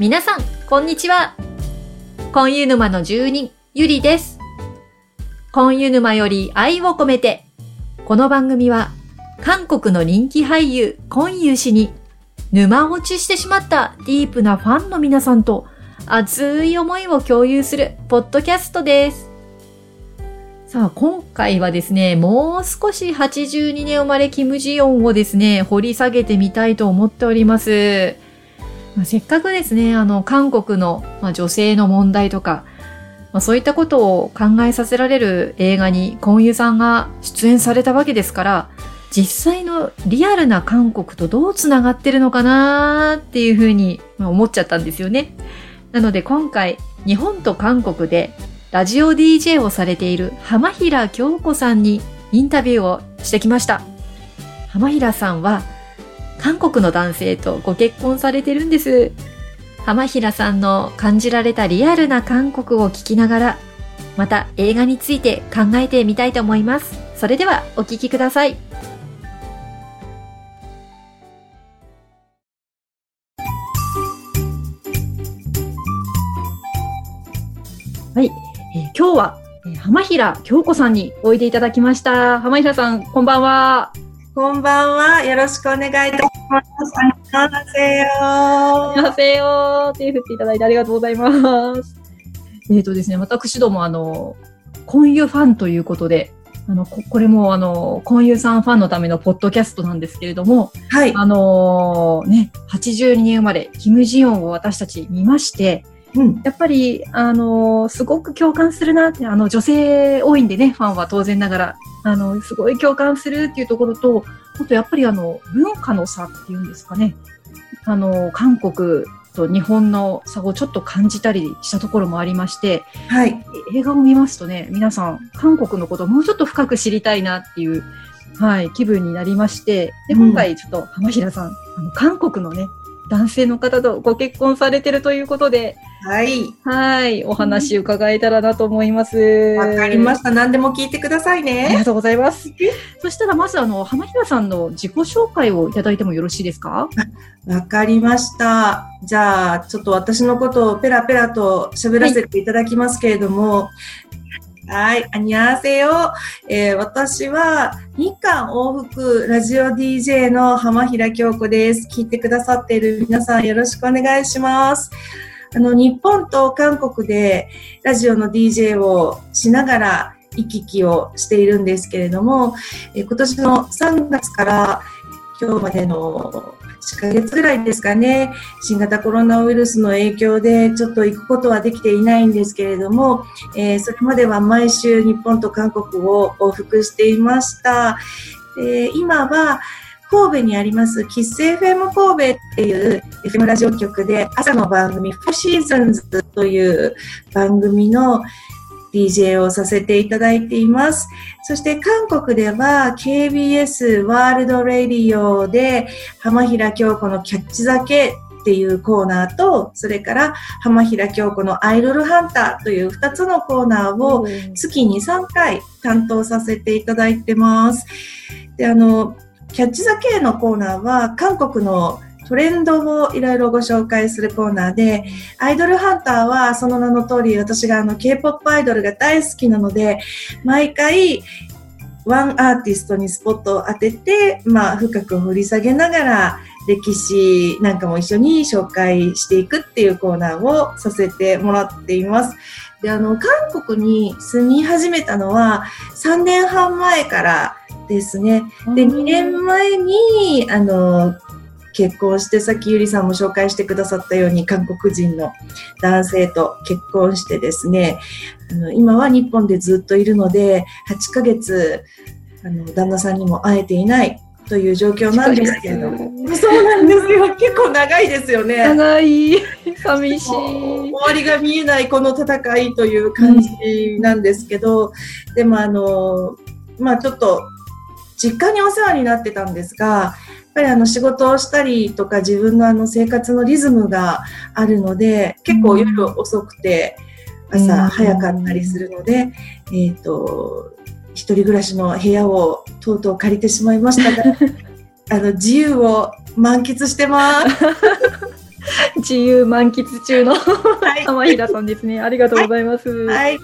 皆さん、こんにちは。コンユ沼の住人、ゆりです。コンユ沼より愛を込めて、この番組は、韓国の人気俳優、コンユ氏に、沼落ちしてしまったディープなファンの皆さんと、熱い思いを共有する、ポッドキャストです。さあ、今回はですね、もう少し82年生まれキム・ジヨンをですね、掘り下げてみたいと思っております。まあせっかくですね、あの、韓国の、まあ、女性の問題とか、まあ、そういったことを考えさせられる映画にコンユさんが出演されたわけですから、実際のリアルな韓国とどうつながってるのかなっていうふうに思っちゃったんですよね。なので今回、日本と韓国でラジオ DJ をされている浜平京子さんにインタビューをしてきました。浜平さんは韓国の男性とご結婚されてるんです。浜平さんの感じられたリアルな韓国を聞きながら、また映画について考えてみたいと思います。それではお聞きください。はい、えー今日は、浜平京子さんにおいでいただきました。浜平さん、こんばんは。こんばんは。よろしくお願いいたします。ありがとうございます。手振っていただいてありがとうございます。えっ、ー、とですね、私ども、あの、婚友ファンということで、あの、これも、あの、婚友さんファンのためのポッドキャストなんですけれども、はい。あのー、ね、82年生まれ、キム・ジヨンを私たち見まして、うん。やっぱり、あのすごく共感するなって、あの、女性多いんでね、ファンは当然ながら、あの、すごい共感するっていうところと、あとやっぱりあの、文化の差っていうんですかね。あの、韓国と日本の差をちょっと感じたりしたところもありまして、はい。映画を見ますとね、皆さん、韓国のことをもうちょっと深く知りたいなっていう、はい、気分になりまして、で、うん今回ちょっと浜平さん、あの、韓国のね、男性の方とご結婚されてるということで、はい。はい、お話伺えたらなと思います。わかりました。何でも聞いてくださいありね。がとうございます。そしたらまずあの浜平さんの自己紹介をいただいてもよろしいですか？わかりました。じゃあ、ちょっと私のことをペラペラと喋らせていただきますけれども、はい、はいあにゃーせよ。えー私は日韓往復ラジオ DJ の浜平京子です。聞いてくださっている皆さんよろしくお願いします。あの、日本と韓国でラジオの DJ をしながら行き来をしているんですけれども、えー今年の3月から今日までの8ヶ月ぐらいですかね、新型コロナウイルスの影響でちょっと行くことはできていないんですけれども、えーそれまでは毎週日本と韓国を往復していました。で今は神戸にあります、キッス FM 神戸っていう FM ラジオ局で朝の番組、フォーシーズンズという番組の DJ をさせていただいています。そして韓国では KBS ワールドレディオで浜平京子のキャッチ酒っていうコーナーと、それから浜平京子のアイドルハンターという2つのコーナーを月に3回担当させていただいてます。で、あの、キャッチザ K のコーナーは韓国のトレンドをいろいろご紹介するコーナーで、アイドルハンターはその名の通り私があの K-POP アイドルが大好きなので、毎回ワンアーティストにスポットを当てて、まあ深く掘り下げながら歴史なんかも一緒に紹介していくっていうコーナーをさせてもらっています。で、あの、韓国に住み始めたのは3年半前からですね。で、2年前に、あの、結婚して、さっきゆりさんも紹介してくださったように、韓国人の男性と結婚してですね、あの今は日本でずっといるので、8ヶ月、あの、旦那さんにも会えていないという状況なんですけれども。そうなんですよ。結構長いですよね。長い、寂しい。終わりが見えないこの戦いという感じなんですけど、でもあの、まあちょっと、実家にお世話になってたんですが、やっぱりあの仕事をしたりとか自分のあの生活のリズムがあるので、結構夜遅くて朝早かったりするので、えっ、と、一人暮らしの部屋をとうとう借りてしまいましたが、あの自由を満喫してます。自由満喫中のはい。浜平さんですね。ありがとうございます。はい、はい。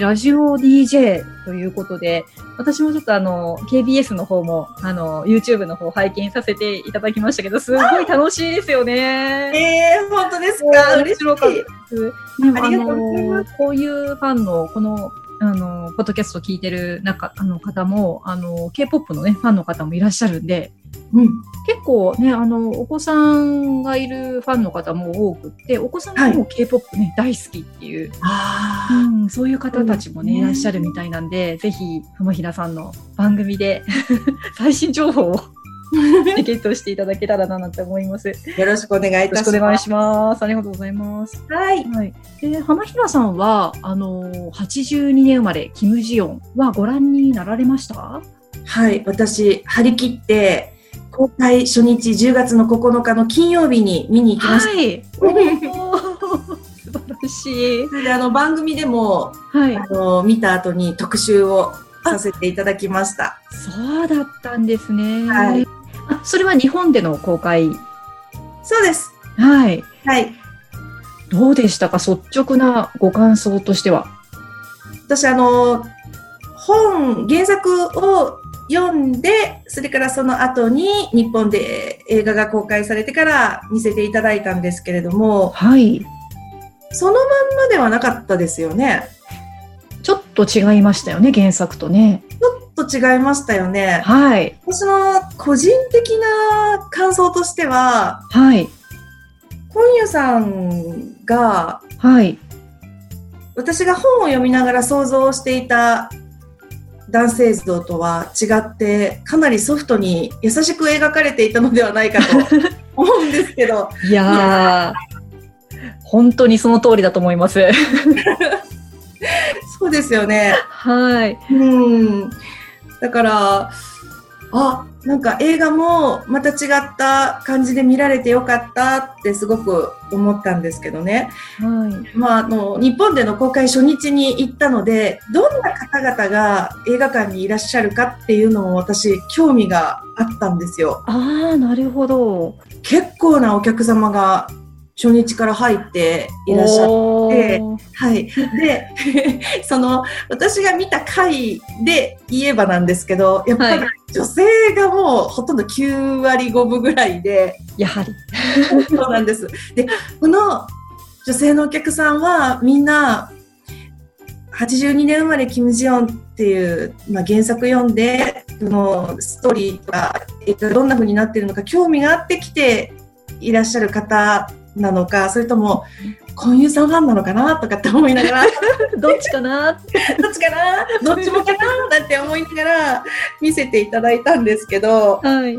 ラジオ DJ ということで、私もちょっとあの、KBS の方も、あの、YouTube の方拝見させていただきましたけど、すごい楽しいですよね。えー、本当ですか？面嬉し白かったい。です。ね、ありがとうございまあの、こういうファンの、この、あの、ポッドキャスト聞いてる中、あの方も、あの、K-POP のね、ファンの方もいらっしゃるんで、うん。結構ね、あの、お子さんがいるファンの方も多くって、お子さんももう K-POP ね、大好きっていう、あうん、そういう方たちもね、うんいらっしゃるみたいなんで、ぜひ、浜平さんの番組で 最新情報を ゲットしていただけたらななんて思います。よろしくお願いいたします。お願いします。ありがとうございます。はい。はい。で、浜平さんは、あのー、82年生まれ、キム・ジヨンはご覧になられました？はい。私、張り切って、公開初日10月の9日の金曜日に見に行きました。い。おー素晴らしい。であの番組でもはいあ。の見た後に特集をさせていただきました。そうだったんですね。はいあ、それは日本での公開？そうです。はい。はい。どうでしたか？率直なご感想としては。私あの本原作を読んでそれからその後に日本で映画が公開されてから見せていただいたんですけれどもはい。そのまんまではなかったですよね。ちょっと違いましたよね、原作とね。ちょっと違いましたよね。はい。私の個人的な感想としてははい。今湯さんがはい。私が本を読みながら想像していた男性像とは違ってかなりソフトに優しく描かれていたのではないかと 思うんですけどいやー、本当にその通りだと思います。そうですよね。はい。うんだからあなんか映画もまた違った感じで見られてよかったってすごく思ったんですけどね。はい。まあ、あの日本での公開初日に行ったのでどんな方々が映画館にいらっしゃるかっていうのも私興味があったんですよ。ああ、なるほど。結構なお客様が初日から入っていらっしゃって。はい、で その私が見た回で言えばなんですけどやっぱりは女性がもうほとんど9割5分ぐらいでやはり。そうなんです。で、この女性のお客さんはみんな82年生まれキム・ジヨンっていう、まあ、原作読んで、そのストーリーとか、えっとどんな風になってるのか興味があってきていらっしゃる方なのか、それとも、婚友さんファンなのかなとかって思いながら、どっちかな？どっちかな？どっちもかな？なんて思いながら見せていただいたんですけど、はい。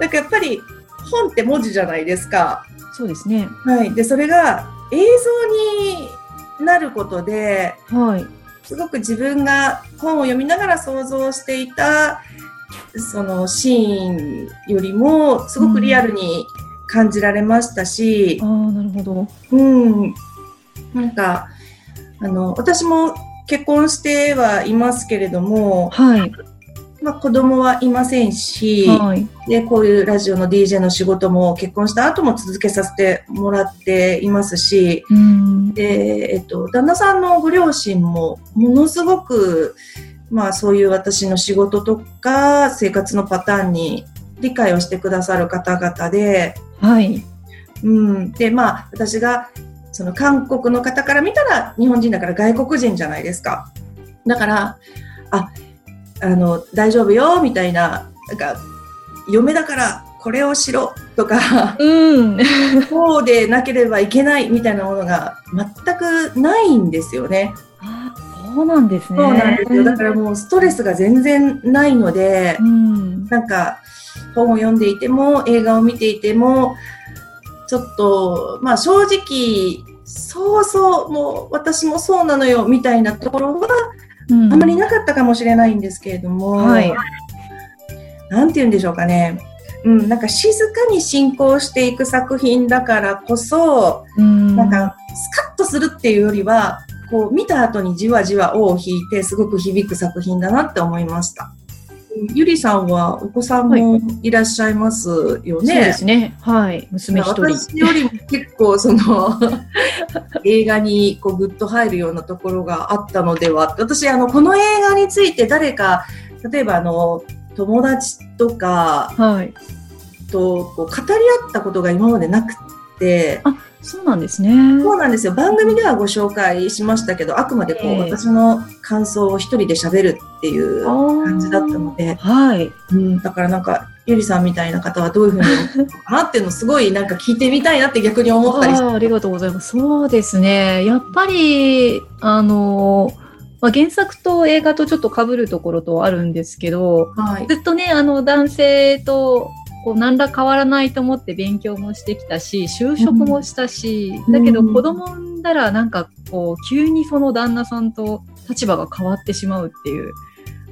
なんかやっぱり本って文字じゃないですか。そうですね。はい、でそれが映像になることではい。すごく自分が本を読みながら想像していたそのシーンよりもすごくリアルに感じられましたしあ、あ、なるほど。うん、なんかあの私も結婚してはいますけれども、はい。まあ、子供はいませんし、はい。で、こういうラジオの DJ の仕事も結婚した後も続けさせてもらっていますし、うん。で、えっと、旦那さんのご両親もものすごく、まあそういう私の仕事とか生活のパターンに理解をしてくださる方々で、はい。うん。で、まあ私がその韓国の方から見たら日本人だから外国人じゃないですか。だから、あ、あの、大丈夫よ、みたいな、なんか、嫁だからこれをしろとか、うん。こうでなければいけないみたいなものが全くないんですよね。あそうなんですね。そうなんですよ。だからもうストレスが全然ないのでう、ん。なんか本を読んでいても映画を見ていても、ちょっと、まあ正直、そうそう、もう私もそうなのよみたいなところはうんあまりなかったかもしれないんですけれども、はい。なんて言うんでしょうかね。うん、なんか静かに進行していく作品だからこそ、うん。なんかスカッとするっていうよりは、こう見た後にじわじわ尾を引いてすごく響く作品だなって思いました。ゆりさんはお子さんもいらっしゃいますよね？そうですね。はい。娘一人。私よりも結構その 映画にこうグッと入るようなところがあったのでは。私あのこの映画について誰か例えばあの友達とかはい。とこう語り合ったことが今までなくて。あ、そうなんですね。そうなんですよ。番組ではご紹介しましたけど、あくまでこう、ええ私の感想を一人で喋るっていう感じだったので、はい。うん、だからなんか、ゆりさんみたいな方はどういうふうに思うのかなっていうのをすごいなんか聞いてみたいなって逆に思ったりして。あーありがとうございます。そうですね。やっぱり、あの、まあ、原作と映画とちょっと被るところとあるんですけど、はい。ずっとね、あの、男性と、こう、何ら変わらないと思って勉強もしてきたし、就職もしたし、うんだけどうん子供産んだらなんかこう、急にその旦那さんと立場が変わってしまうっていう、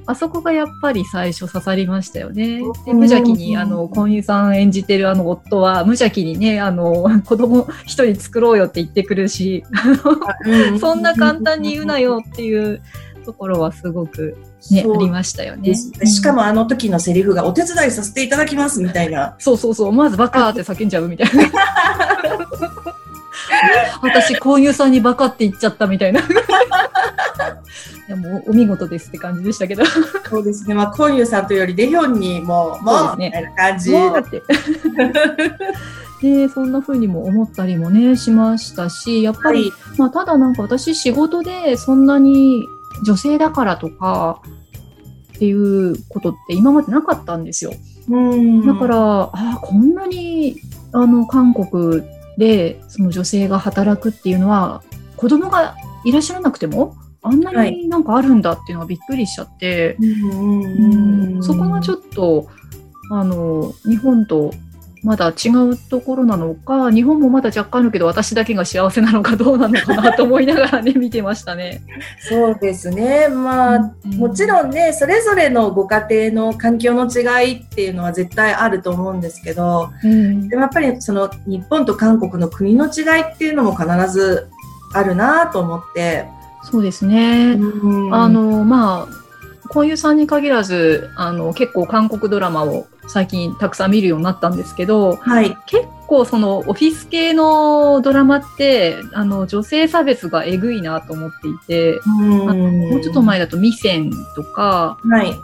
あそこがやっぱり最初刺さりましたよね。で、うん。無邪気に、あの、婚友さん演じてるあの夫は、無邪気にね、あの、子供一人作ろうよって言ってくるし、うそんな簡単に言うなよっていうところはすごくね、ありましたよねしかもあの時のセリフがお手伝いさせていただきますみたいな。そうそうそう、まずバカって叫んじゃうみたいな。私、購入さんにバカって言っちゃったみたいな。いやもうお見事ですって感じでしたけど。そうですね。まあ、コンユさんというよりデヒョンにもう、もう、ねみたいな感じ。で、そんな風にも思ったりもね、しましたし、やっぱり、はい。まあ、ただなんか私仕事でそんなに女性だからとかっていうことって今までなかったんですよ。うん。だから、ああ、こんなに、あの、韓国で、その女性が働くっていうのは、子供がいらっしゃらなくても、あんなはい。になんかあるんだっていうのはびっくりしちゃって、うんうんそこがちょっと、あの、日本とまだ違うところなのか、日本もまだ若干あるけど、私だけが幸せなのかどうなのかなと思いながらね、見てましたね。そうですね。まあ、もちん。ろんね、それぞれのご家庭の環境の違いっていうのは絶対あると思うんですけど、うんでもやっぱりその日本と韓国の国の違いっていうのも必ずあるなと思って。そうですね。うんあ、の、まあ、こういうさんに限らず、あの、結構韓国ドラマを最近たくさん見るようになったんですけど、はい。結構そのオフィス系のドラマって、あの、女性差別がえぐいなと思っていて、もうちょっと前だとミセンとか、はい。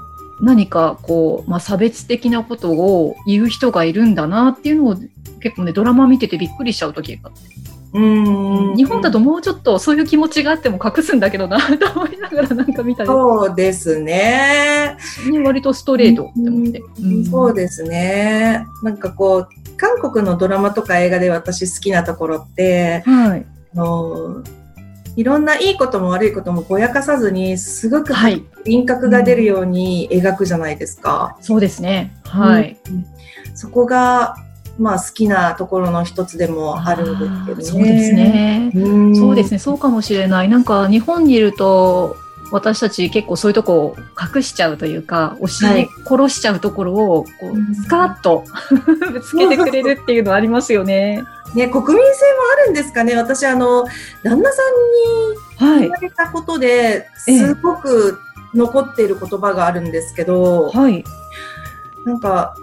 何かこう、まあ、差別的なことを言う人がいるんだなっていうのを結構ね、ドラマ見ててびっくりしちゃう時があって。うん日本だともうちょっとそういう気持ちがあっても隠すんだけどな と思いながらなんか見たり、そうですね。ね、割とストレートって思って。うんそうですね。なんかこう、韓国のドラマとか映画で私好きなところって、はい。あのいろんないいことも悪いこともぼやかさずに、すごくはい。輪郭が出るように描くじゃないですか。そうですね。はい。うんそこが、まあ好きなところの一つでもあるんですけどね。そうですね。うん。そうですね。そうかもしれない。なんか日本にいると、私たち結構そういうとこを隠しちゃうというか、押しはい殺しちゃうところを、こうスカッとぶ つけてくれるっていうのはありますよね。ね、国民性もあるんですかね。私、あの、旦那さんにはい言わ。れたことで、ええすごく残っている言葉があるんですけど、はい。なんか、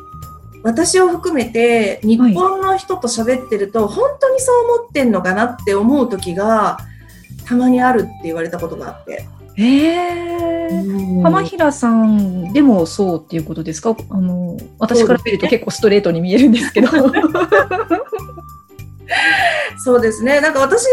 私を含めて、日本の人と喋ってると、本当にそう思ってんのかなって思う時が、たまにあるって言われたことがあって。ええー。浜平さんでもそうっていうことですか？あの、私から見ると結構ストレートに見えるんですけど。そうですね。なんか私は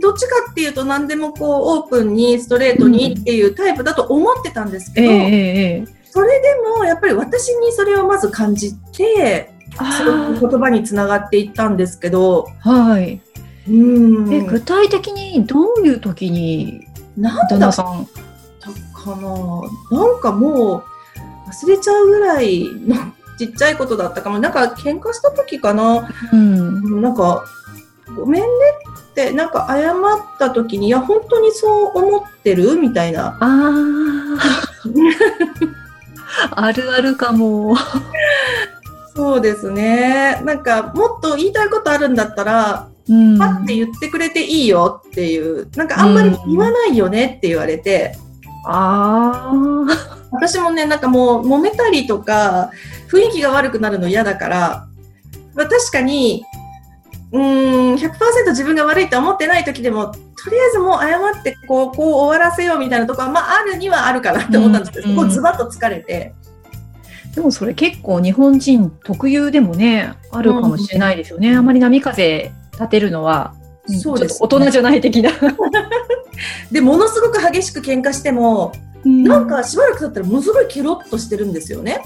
どっちかっていうと何でもこうオープンにストレートにっていうタイプだと思ってたんですけど、えええええそれでもやっぱり私にそれをまず感じて、そういう言葉につながっていったんですけど、はい。うん。え、具体的にどういう時になん旦だった那さんかななんかもう忘れちゃうぐらいのちっちゃいことだったかも。なんか喧嘩した時かな？うん。なんか、ごめんねって、なんか謝った時に、いや、本当にそう思ってる？みたいな。ああ。あるあるかも。そうですね。なんか、もっと言いたいことあるんだったら、うん。パって言ってくれていいよっていう、なんかあんまり言わないよねって言われて、ああ。私もね、なんかもう揉めたりとか、雰囲気が悪くなるの嫌だから、まあ、確かに、うーん、100%自分が悪いと思ってない時でも、とりあえずもう謝って、こう、こう終わらせようみたいなところは、まあ、あるにはあるかなって思ったんですけど、うんそこズバッと疲れて、でもそれ結構日本人特有でもね、あるかもしれないですよね。あまり波風立てるのは、んそうですね。ちょっと大人じゃない的な。で、ものすごく激しく喧嘩しても、なんかしばらく経ったらものすごいケロッとしてるんですよね。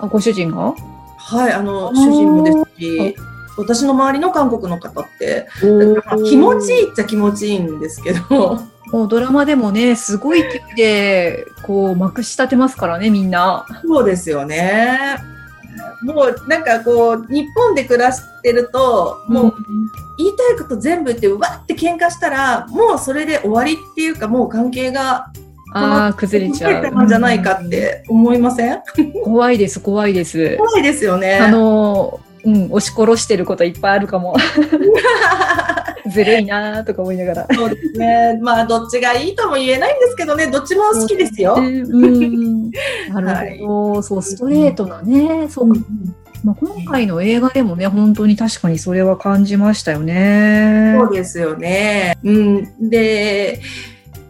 あ、ご主人が？はい、あの、主人もですし、私の周りの韓国の方って、気持ちいいっちゃ気持ちいいんですけど、もうドラマでもね、すごい勢いで、こう、まくし立てますからね、みんな。そうですよね。もうなんかこう、日本で暮らしてると、もう言いたいこと全部言って、わって喧嘩したら、もうそれで終わりっていうか、もう関係がああ、崩れちゃう。じゃないかって思いません？怖いです、怖いです。怖いですよね。あの、うん、押し殺してることいっぱいあるかも。ずるいなーとか思いながら。そうですね。まあ、どっちがいいとも言えないんですけどね、どっちも好きですよ。うん。なるほど。そう、ストレートなね。そうか。まあ、今回の映画でもね、本当に確かにそれは感じましたよね。そうですよね。うん。で、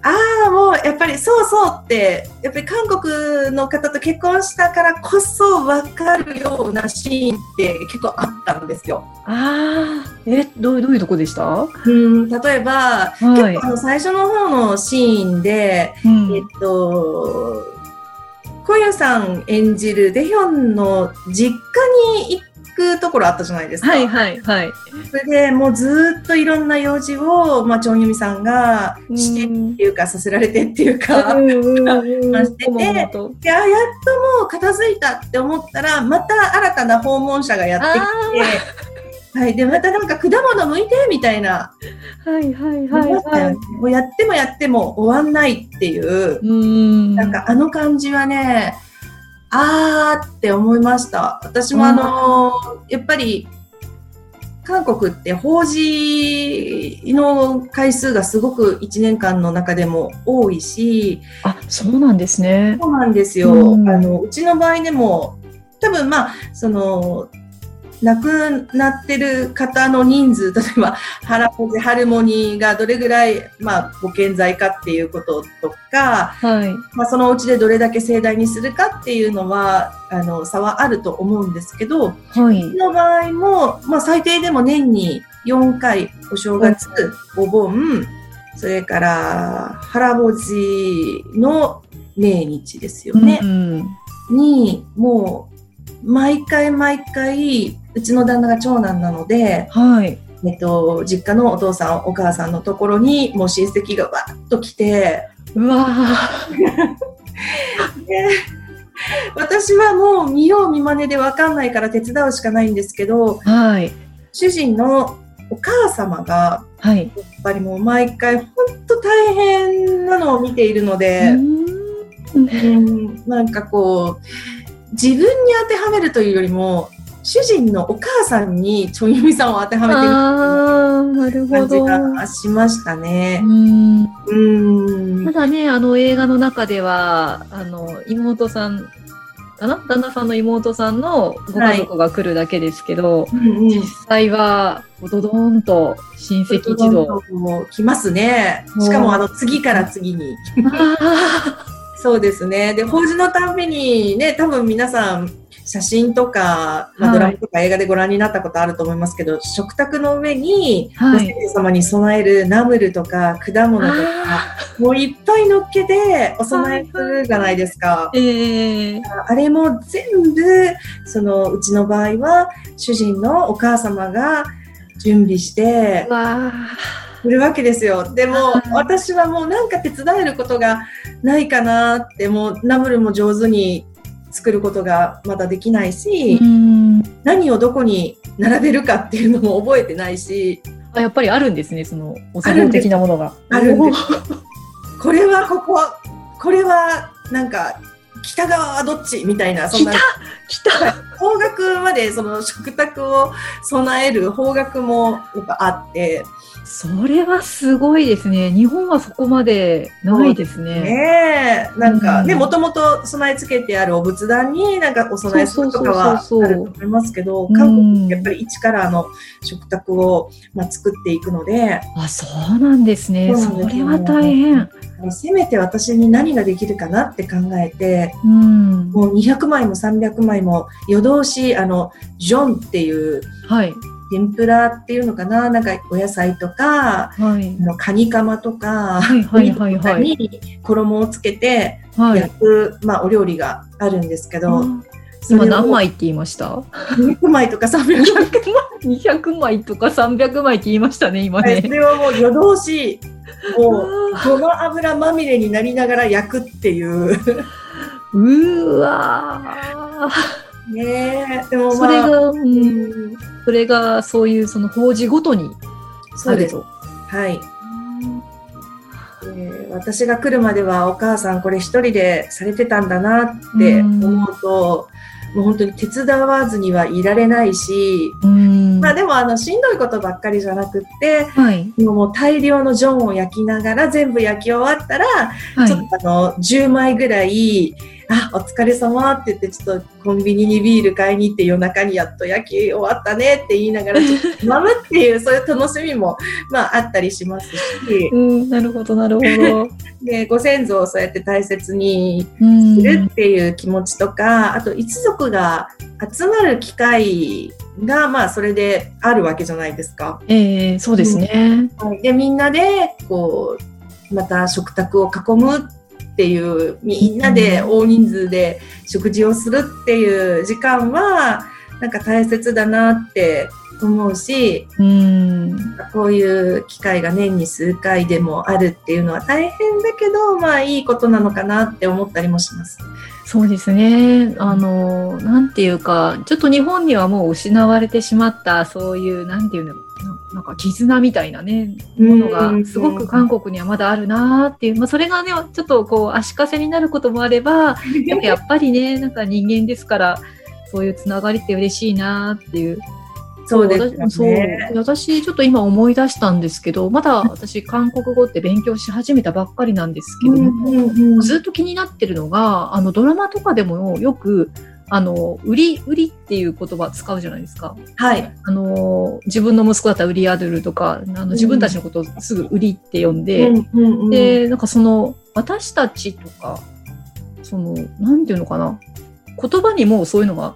ああ、もうやっぱりそうそうって、やっぱり韓国の方と結婚したからこそ分かるようなシーンって結構あったんですよ。ああ、え、どうどういうとこでした？はうん、例えば、い。結構あの最初の方のシーンで、うんえっと、コユさん演じるデヒョンの実家に行くところあったじゃないですか。はいはいはい。それでもうずっといろんな用事を、まあ、チョンユミさんがしてっていうか、させられてっていうか、うんうんうんましててこまごまとであやっともう片付いたって思ったら、また新たな訪問者がやってきて、はい、で、またなんか果物剥いてみたいな、はいはいはいはい。もうやってもやっても終わんないっていう、うん。なんかあの感じはね、あーって思いました。私もあのやっぱり、韓国って法事の回数がすごく1年間の中でも多いし、あ、そうなんですね。そうなんですよ。うんあのうちの場合でも、多分まあ、その、亡くなってる方の人数、例えば、ハラモジ、ハルモニーがどれぐらい、まあ、ご健在かっていうこととか、はい。まあ、そのうちでどれだけ盛大にするかっていうのは、あの、差はあると思うんですけど、はい。の場合も、まあ、最低でも年に4回、お正月、お盆、それから、腹ぼじの命日ですよね。うんに、もう、毎回毎回、うちの旦那が長男なので、はい。えっと、実家のお父さん、お母さんのところに、もう親戚がわっと来て、うわ 私はもう見よう見まねでわかんないから手伝うしかないんですけど、はい。主人のお母様が、はい。やっぱりもう毎回本当大変なのを見ているので、うんうん、なんかこう、自分に当てはめるというよりも、主人のお母さんにチョンユミさんを当てはめてるああ、なるほ感じど。がしましたね。うんうん。ただね、あの映画の中では、あの、妹さん、かな？旦那さんの妹さんのご家族が来るだけですけど、うんうん実際は、ドドーンと親戚一同。来ますね。しかもあの次から次に。あそうですね。で、法事のためにね、多分皆さん、写真とか、まドラマとか映画でご覧になったことあると思いますけど、食卓の上に、はい。様に備えるナムルとか果物とか、もういっぱい乗っけてお供えするじゃないですか。ーえ。ー、あれも全部、そのうちの場合は、主人のお母様が準備してうわするわけですよ。でもはい、私はもうなんか手伝えることがないかなって、もうナムルも上手に作ることがまだできないし何をどこに並べるかっていうのも覚えてないし、あやっぱりあるんですね、そのお作法的なものが。あるんです。これはここ、これはなんか、北側はどっちみたいな、そんな。来た方角までその食卓を備える方角もやっぱあって、それはすごいですね。日本はそこまでないですね。ねえ、なんかね、うんもともと備え付けてあるお仏壇になんかお供えするとかはあると思いますけど、うん韓国やっぱり一からあの食卓を、まあ、作っていくので、あ、そうなんですね。それは大変。せめて私に何ができるかなって考えて、うん。もう200枚も300枚も夜通し、あの、ジョンっていうはい。天ぷらっていうのかな？なんかお野菜とか、はいあ。のカニカマとか、はいはいはいお肉とかはい。に衣をつけてはい焼。く、まあ、お料理があるんですけど、今何枚って言いました？200枚とか300枚 ?200 枚とか300枚って言いましたね、今はいそね。れをもう夜通し、もう、あごま油まみれになりながら焼くっていう。うーわーねえ、でもまあ、それが、う、うんん、それがそういうその法事ごとにそうです。あると。はい。えー私が来るまではお母さんこれ一人でされてたんだなって思うと、もう本当に手伝わずにはいられないし、うん。まあでもあのしんどいことばっかりじゃなくって、はい。もう大量のジョンを焼きながら全部焼き終わったら、はいちょっとあの10枚ぐらい、あ、お疲れ様って言って、ちょっとコンビニにビール買いに行って夜中にやっと焼き終わったねって言いながら、ちょっとつまむっていう、そういう楽しみも、まああったりしますし、うん、なるほど、なるほど。で、ご先祖をそうやって大切にうんするっていう気持ちとか、あと一族が集まる機会が、まあそれであるわけじゃないですか。ええそうですね。はいで、みんなで、こう、また食卓を囲むっていう、みんなで大人数で食事をするっていう時間は、なんか大切だなって思うし、うん。こういう機会が年に数回でもあるっていうのは大変だけど、まあいいことなのかなって思ったりもします。そうですね。あの、なんていうか、ちょっと日本にはもう失われてしまった、そういう、なんていうの、ななんか絆みたいなね、ものがすごく韓国にはまだあるなーっていう、まあそれがね、ちょっとこう足かせになることもあれば、やっぱりね、なんか人間ですから、そういうつながりって嬉しいなーっていう。そうですよ私そうね。私、ちょっと今思い出したんですけど、まだ私、韓国語って勉強し始めたばっかりなんですけども、ずっと気になってるのが、あの、ドラマとかでもよく、あの、売り、売りっていう言葉使うじゃないですか。はい。あの、自分の息子だったら売りアドルとか、あの自分たちのことをすぐ売りって呼んで、うんうんうんで、なんかその、私たちとか、その、なんていうのかな、言葉にもそういうのが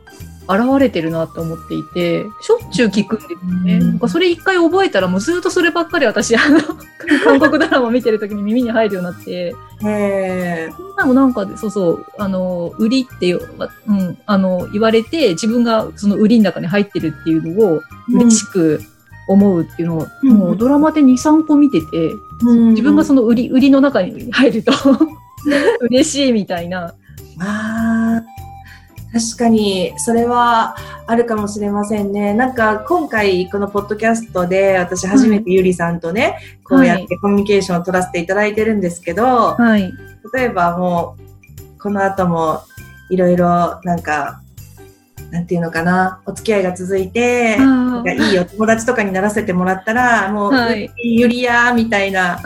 現れてるなって思っていて、しょっちゅう聞くんですよね。うん。なんかそれ一回覚えたらもうずっとそればっかり私、あの、韓国ドラマ見てる時に耳に入るようになって、へー。こんなんかで、そうそう、あの、売りっていう、うん、あの、言われて、自分がその売りの中に入ってるっていうのを嬉しく思うっていうのを、うん。もうドラマで2、3個見てて、うん自分がその売り、売りの中に入ると 嬉しいみたいな。あー確かにそれはあるかもしれませんね。なんか今回このポッドキャストで私初めてゆりさんとね、こうやってコミュニケーションを取らせていただいてるんですけど、はい。例えばもうこの後もいろいろなんかなんていうのかなお付き合いが続いてなんかいいお友達とかにならせてもらったらもう、はいゆりやみたいな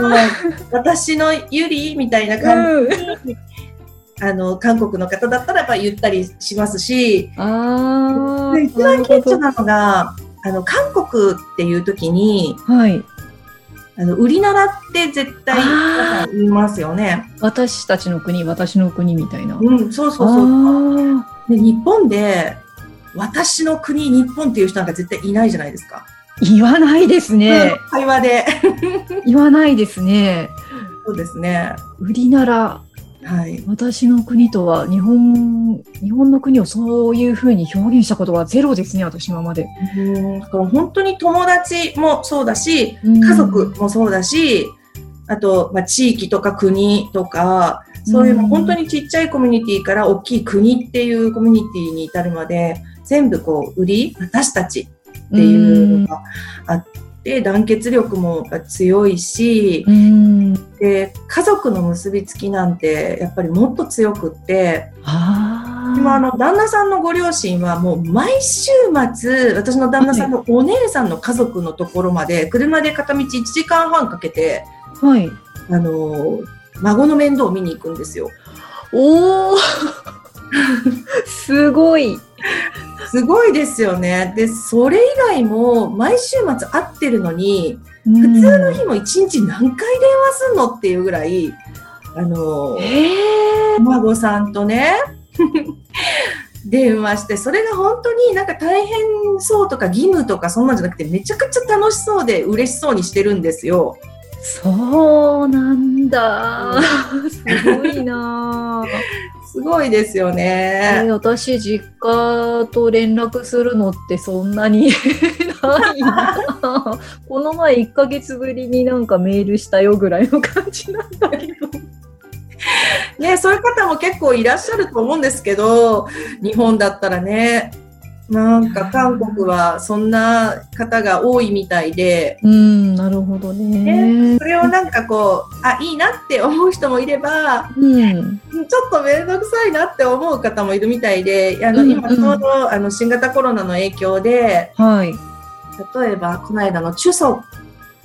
もうあ私のゆりみたいなあ、感じうん。あの、韓国の方だったらやっぱ言ったりしますし、あ一番顕著なのが、あの、韓国っていう時に、はい。あの、売りならって絶対あー皆さん言いますよね。私たちの国、私の国みたいな。うん、そうそうそう。あで、日本で、私の国、日本っていう人なんか絶対いないじゃないですか。ー言わないですね。会話で。言わないですね。そうですね。売りなら、はい。私の国とは日本、日本の国をそういうふうに表現したことはゼロですね、私今まで。うん、だから本当に友達もそうだし、家家族もそうだし、あと、まあ、地域とか国とか、そういう本当にちっちゃいコミュニティから大きい国っていうコミュニティに至るまで、全部こう、売り、私たちっていうのがあって、団結力も強いし、うん。で、家族の結びつきなんて、やっぱりもっと強くって、あ今あの旦那さんのご両親はもう毎週末私の旦那さんのお姉さんの家族のところまで車で片道1時間半かけてはい。あの孫の面倒を見に行くんですよ。おー すごい。すごいですよね。で、それ以外も毎週末会ってるのに、普普通の日も1日何回電話すんのっていうぐらい、あの、孫さんとね、電話して、それが本当になんか大変そうとか義務とかそんなんじゃなくて、めちゃくちゃ楽しそうで嬉しそうにしてるんですよ。そうなんだ。すごいなすごいですよぁ、ね。え私、実家と連絡するのってそんなに ないなぁこの前1ヶ月ぶりになんかメールしたよぐらいの感じなんだけど。ね、そういう方も結構いらっしゃると思うんですけど、日本だったらね、なんか韓国はそんな方が多いみたいで、うん、なるほどね。それをなんかこう、あ、いいなって思う人もいれば、うん。ちょっと面倒くさいなって思う方もいるみたいで、あの、うん今ちょうどあの新型コロナの影響で、はい。例えばこの間の中祖、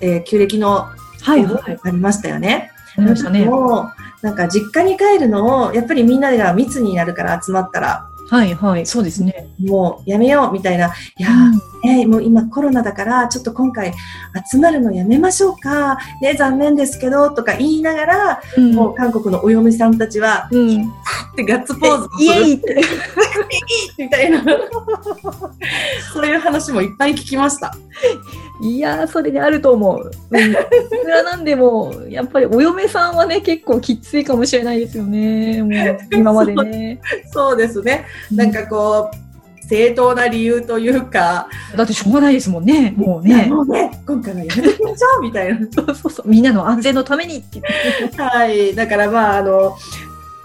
えー旧暦のはい、はい。ありましたよね。ありましたね。なんか実家に帰るのを、やっぱりみんなが密になるから集まったら、はい、はい。そうですね。もうやめようみたいな、いやー、ね、もう今コロナだから、ちょっと今回集まるのやめましょうか、ね、残念ですけど、とか言いながら、うん。もう韓国のお嫁さんたちは、うん。ってガッツポーズイエイって。みたいな、そういう話もいっぱい聞きました。いやー、それであると思う。うん。いくらなんでも、やっぱりお嫁さんはね、結構きついかもしれないですよね。もう、今までね。そうですね。なんかこう、正当な理由というか、だってしょうがないですもんね。もうね。もうね、今回はやめてみましょうみたいな。そうそうそう。みんなの安全のために。はい。だからまあ、あの、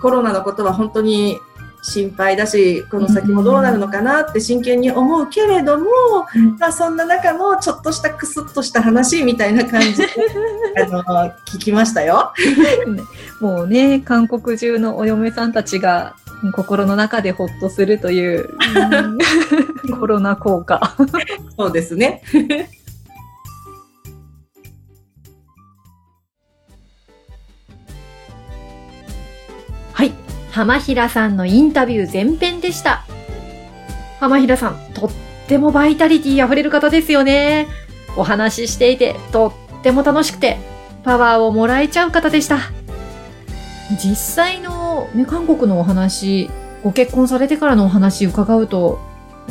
コロナのことは本当に心配だし、この先もどうなるのかなって真剣に思うけれども、まあそんな中のちょっとしたクスッとした話みたいな感じで、あの、聞きましたよ。もうね、韓国中のお嫁さんたちが心の中でほっとするという、うん コロナ効果。そうですね。はい。浜平さんのインタビュー前編でした。浜平さん、とってもバイタリティ溢れる方ですよね。お話ししていて、とっても楽しくて、パワーをもらえちゃう方でした。実際の、ね、韓国のお話、ご結婚されてからのお話伺うと、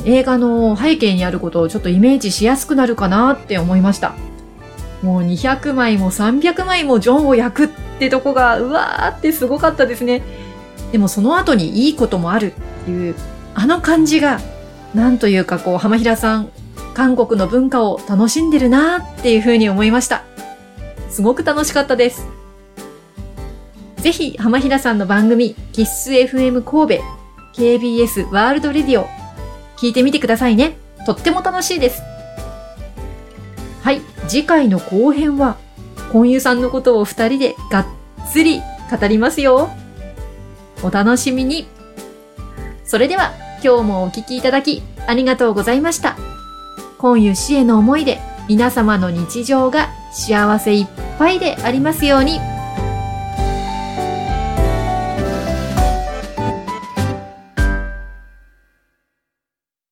映画の背景にあることをちょっとイメージしやすくなるかなって思いました。もう200枚も300枚もジョンを焼くってとこが、うわーってすごかったですね。でもその後にいいこともあるっていう、あの感じが、なんというかこう、浜平さん、韓国の文化を楽しんでるなーっていうふうに思いました。すごく楽しかったです。ぜひ、浜平さんの番組、キッス FM 神戸、KBS ワールドレディオ、聞いてみてくださいね。とっても楽しいです。はい、次回の後編は、コンユさんのことを二人でがっつり語りますよ。お楽しみに。それでは、今日もお聞きいただき、ありがとうございました。今湯氏への思いで、皆様の日常が幸せいっぱいでありますように。